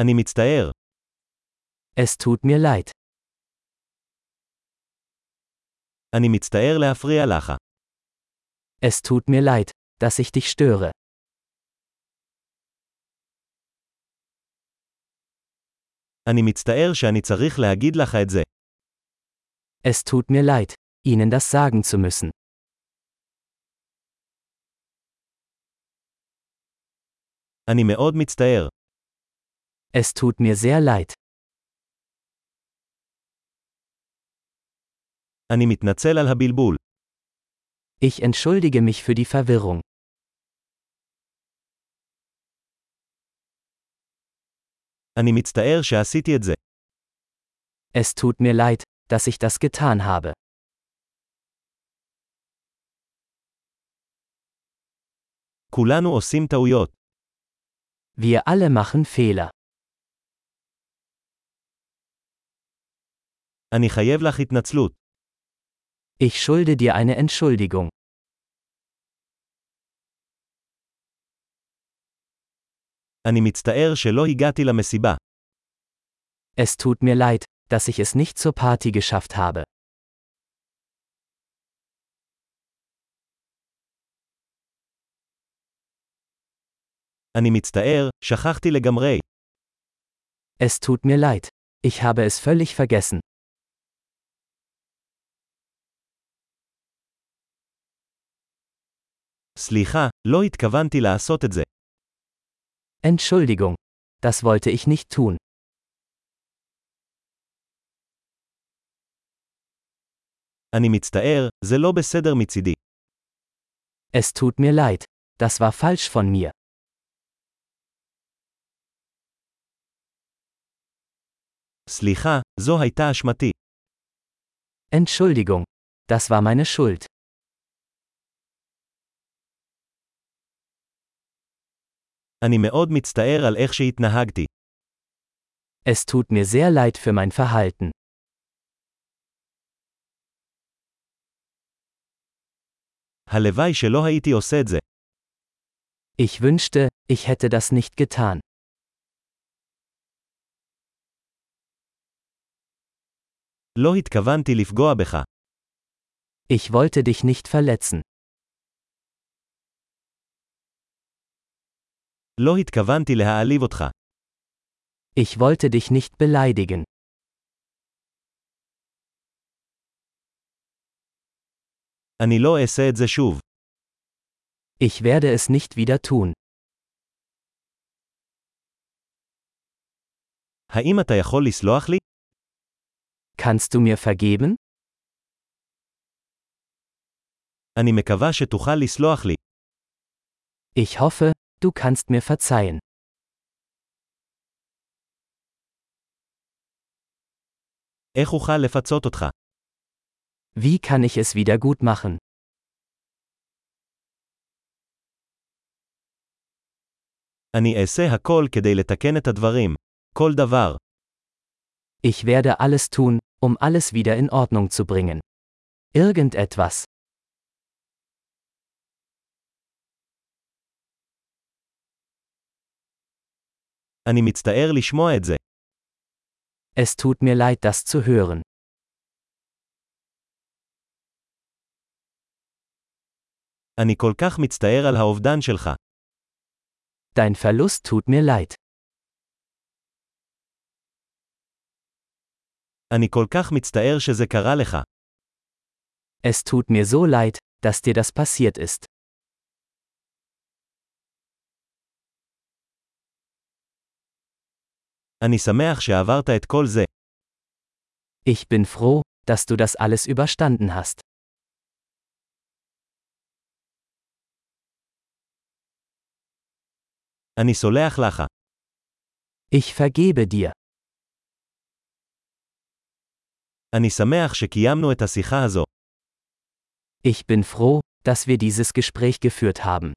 אני מצטער. Es tut mir leid. אני מצטער להפריע לך. Es tut mir leid, dass ich dich störe. אני מצטער שאני צריך להגיד לך את זה. Es tut mir leid, Ihnen das sagen zu müssen. אני מאוד מצטער. Es tut mir sehr leid. אני מתנצל על הבלבול. Ich entschuldige mich für die Verwirrung. אני מצטער שעשיתי את זה. Es tut mir leid, dass ich das getan habe. כולנו עושים טעויות. Wir alle machen Fehler. אני חייב לך התנצלות. Ich schulde dir eine Entschuldigung. אני מצטער שלא הגעתי למסיבה. Es tut mir leid, dass ich es nicht zur Party geschafft habe. אני מצטער, שכחתי לגמרי. Es tut mir leid. Ich habe es völlig vergessen. סליחה, לא התכוונתי לעשות את זה. Entschuldigung. Das wollte ich nicht tun. אני מצטער, זה לא בסדר מצידי. Es tut mir leid. Das war falsch von mir. סליחה, זו הייתה אשמתי. Entschuldigung. Das war meine Schuld. אני מאוד מצטער על איך שהתנהגתי. Es tut mir sehr leid für mein Verhalten. הלוואי שלא הייתי עושה את זה. Ich wünschte, ich hätte das nicht getan. לא התכוונתי לפגוע בך. Ich wollte dich nicht verletzen. לא התכוונתי להעליב אותך. Ich wollte dich nicht beleidigen. אני לא אעשה את זה שוב. Ich werde es nicht wieder tun. האם אתה יכול לסלוח לי? Kannst du mir vergeben? אני מקווה שתוכל לסלוח לי. Ich hoffe, du kannst mir verzeihen. איך אוכל לפצות אותך? Wie kann ich es wieder gut machen? אני אעשה הכל כדי לתקן את הדברים. כל דבר. Ich werde alles tun, um alles wieder in Ordnung zu bringen. Irgendetwas. אני מצטער לשמוע את זה. Es tut mir leid, das zu hören. אני כל כך מצטער על האובדן שלך. Dein Verlust tut mir leid. אני כל כך מצטער שזה קרה לך. Es tut mir so leid, dass dir das passiert ist. אני שמח שעברת את כל זה. Ich bin froh, dass du das alles überstanden hast. אני סולח לך. Ich vergebe dir. אני שמח שקיימנו את השיחה הזו. Ich bin froh, dass wir dieses Gespräch geführt haben.